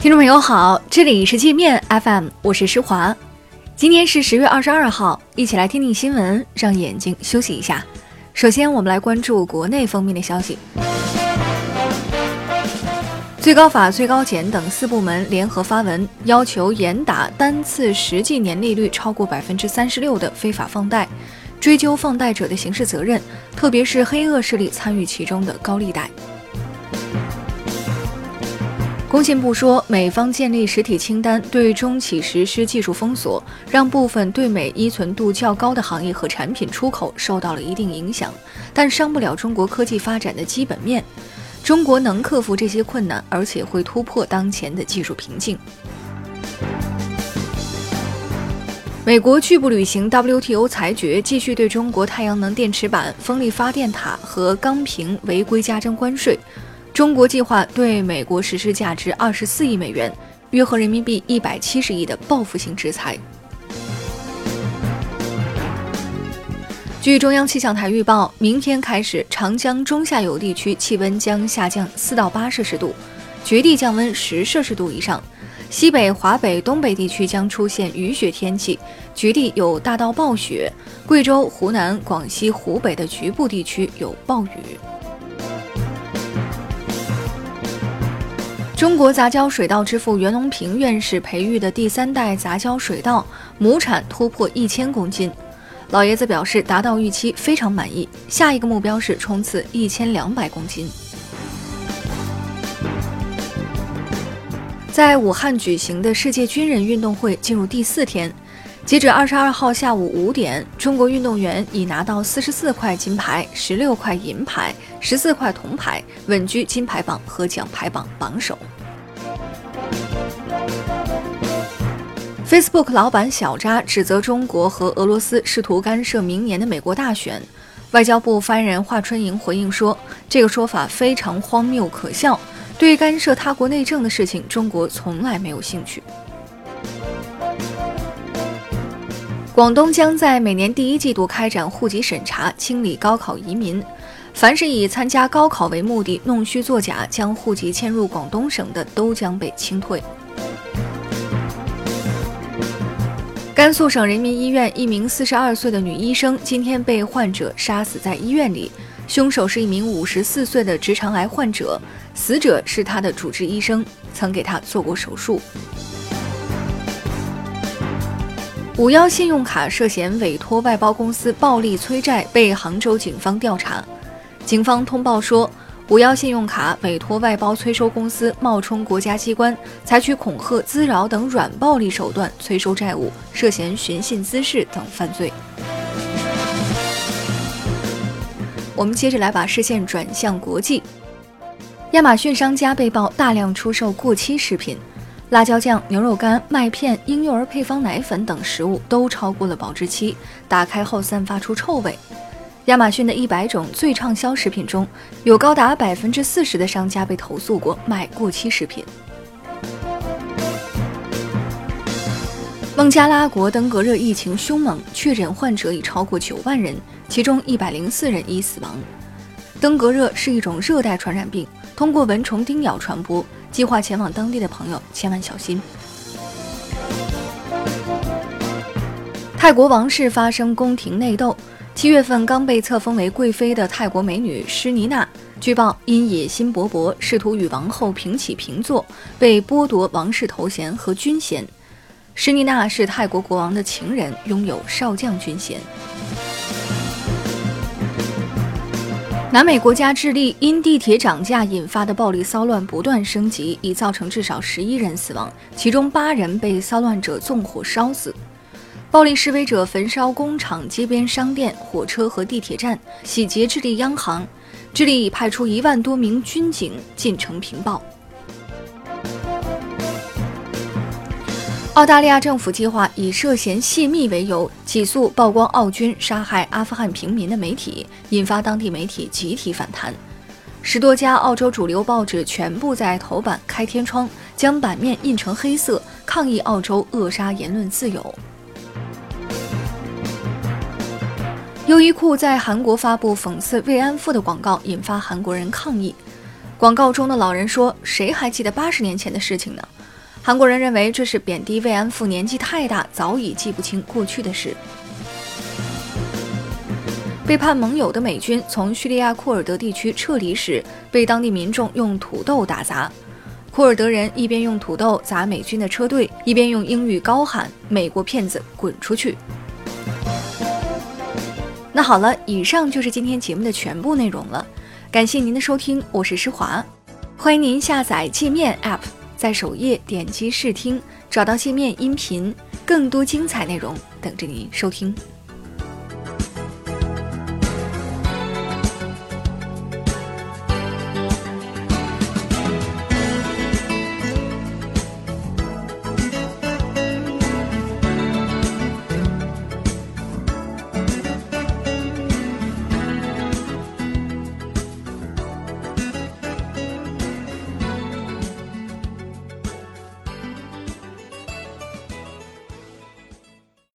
听众朋友好，这里是界面 FM，我是施华。今天是十月二十二号，一起来听听新闻，让眼睛休息一下。首先，我们来关注国内方面的消息。最高法、最高检等四部门联合发文，要求严打单次实际年利率超过百分之三十六的非法放贷，追究放贷者的刑事责任，特别是黑恶势力参与其中的高利贷。工信部说，美方建立实体清单，对中企实施技术封锁，让部分对美依存度较高的行业和产品出口受到了一定影响，但伤不了中国科技发展的基本面。中国能克服这些困难，而且会突破当前的技术瓶颈。美国拒不履行 WTO 裁决，继续对中国太阳能电池板、风力发电塔和钢瓶违规加征关税。中国计划对美国实施价值二十四亿美元（约合人民币一百七十亿）的报复性制裁。据中央气象台预报，明天开始，长江中下游地区气温将下降四到八摄氏度，局地降温十摄氏度以上；西北、华北、东北地区将出现雨雪天气，局地有大到暴雪；贵州、湖南、广西、湖北的局部地区有暴雨。中国杂交水稻之父袁隆平院士培育的第三代杂交水稻亩产突破一千公斤，老爷子表示达到预期，非常满意。下一个目标是冲刺一千两百公斤。在武汉举行的世界军人运动会进入第四天，截止二十二号下午五点，中国运动员已拿到四十四块金牌、十六块银牌、十四块铜牌，稳居金牌榜和奖牌榜榜首。Facebook 老板小扎指责中国和俄罗斯试图干涉明年的美国大选。外交部发言人华春莹回应说：“这个说法非常荒谬可笑，对干涉他国内政的事情，中国从来没有兴趣。”广东将在每年第一季度开展户籍审查，清理高考移民。凡是以参加高考为目的弄虚作假将户籍迁入广东省的，都将被清退。甘肃省人民医院一名四十二岁的女医生今天被患者杀死在医院里，凶手是一名五十四岁的直肠癌患者，死者是他的主治医生，曾给他做过手术。五幺信用卡涉嫌委托外包公司暴力催债，被杭州警方调查。警方通报说。五幺信用卡委托外包催收公司冒充国家机关，采取恐吓、滋扰等软暴力手段催收债务，涉嫌寻衅滋事等犯罪。我们接着来把视线转向国际，亚马逊商家被曝大量出售过期食品，辣椒酱、牛肉干、麦片、婴幼儿配方奶粉等食物都超过了保质期，打开后散发出臭味。亚马逊的一百种最畅销食品中，有高达百分之四十的商家被投诉过卖过期食品。孟加拉国登革热疫情凶猛，确诊患者已超过九万人，其中一百零四人已死亡。登革热是一种热带传染病，通过蚊虫叮咬传播。计划前往当地的朋友千万小心。泰国王室发生宫廷内斗。七月份刚被册封为贵妃的泰国美女施妮娜，据报因野心勃勃，试图与王后平起平坐，被剥夺王室头衔和军衔。施妮娜是泰国国王的情人，拥有少将军衔。南美国家智利因地铁涨价引发的暴力骚乱不断升级，已造成至少十一人死亡，其中八人被骚乱者纵火烧死。暴力示威者焚烧工厂、街边商店、火车和地铁站，洗劫智利央行。智利已派出一万多名军警进城平暴。澳大利亚政府计划以涉嫌泄密为由起诉曝光澳军杀害阿富汗平民的媒体，引发当地媒体集体反弹。十多家澳洲主流报纸全部在头版开天窗，将版面印成黑色，抗议澳洲扼杀言论自由。优衣库在韩国发布讽刺慰安妇的广告，引发韩国人抗议。广告中的老人说：“谁还记得八十年前的事情呢？韩国人认为这是贬低慰安妇年纪太大，早已记不清过去的事。背叛盟友的美军从叙利亚库尔德地区撤离时，被当地民众用土豆打砸。库尔德人一边用土豆砸美军的车队，一边用英语高喊：“美国骗子，滚出去！”那好了，以上就是今天节目的全部内容了。感谢您的收听，我是施华，欢迎您下载界面 App，在首页点击试听，找到界面音频，更多精彩内容等着您收听。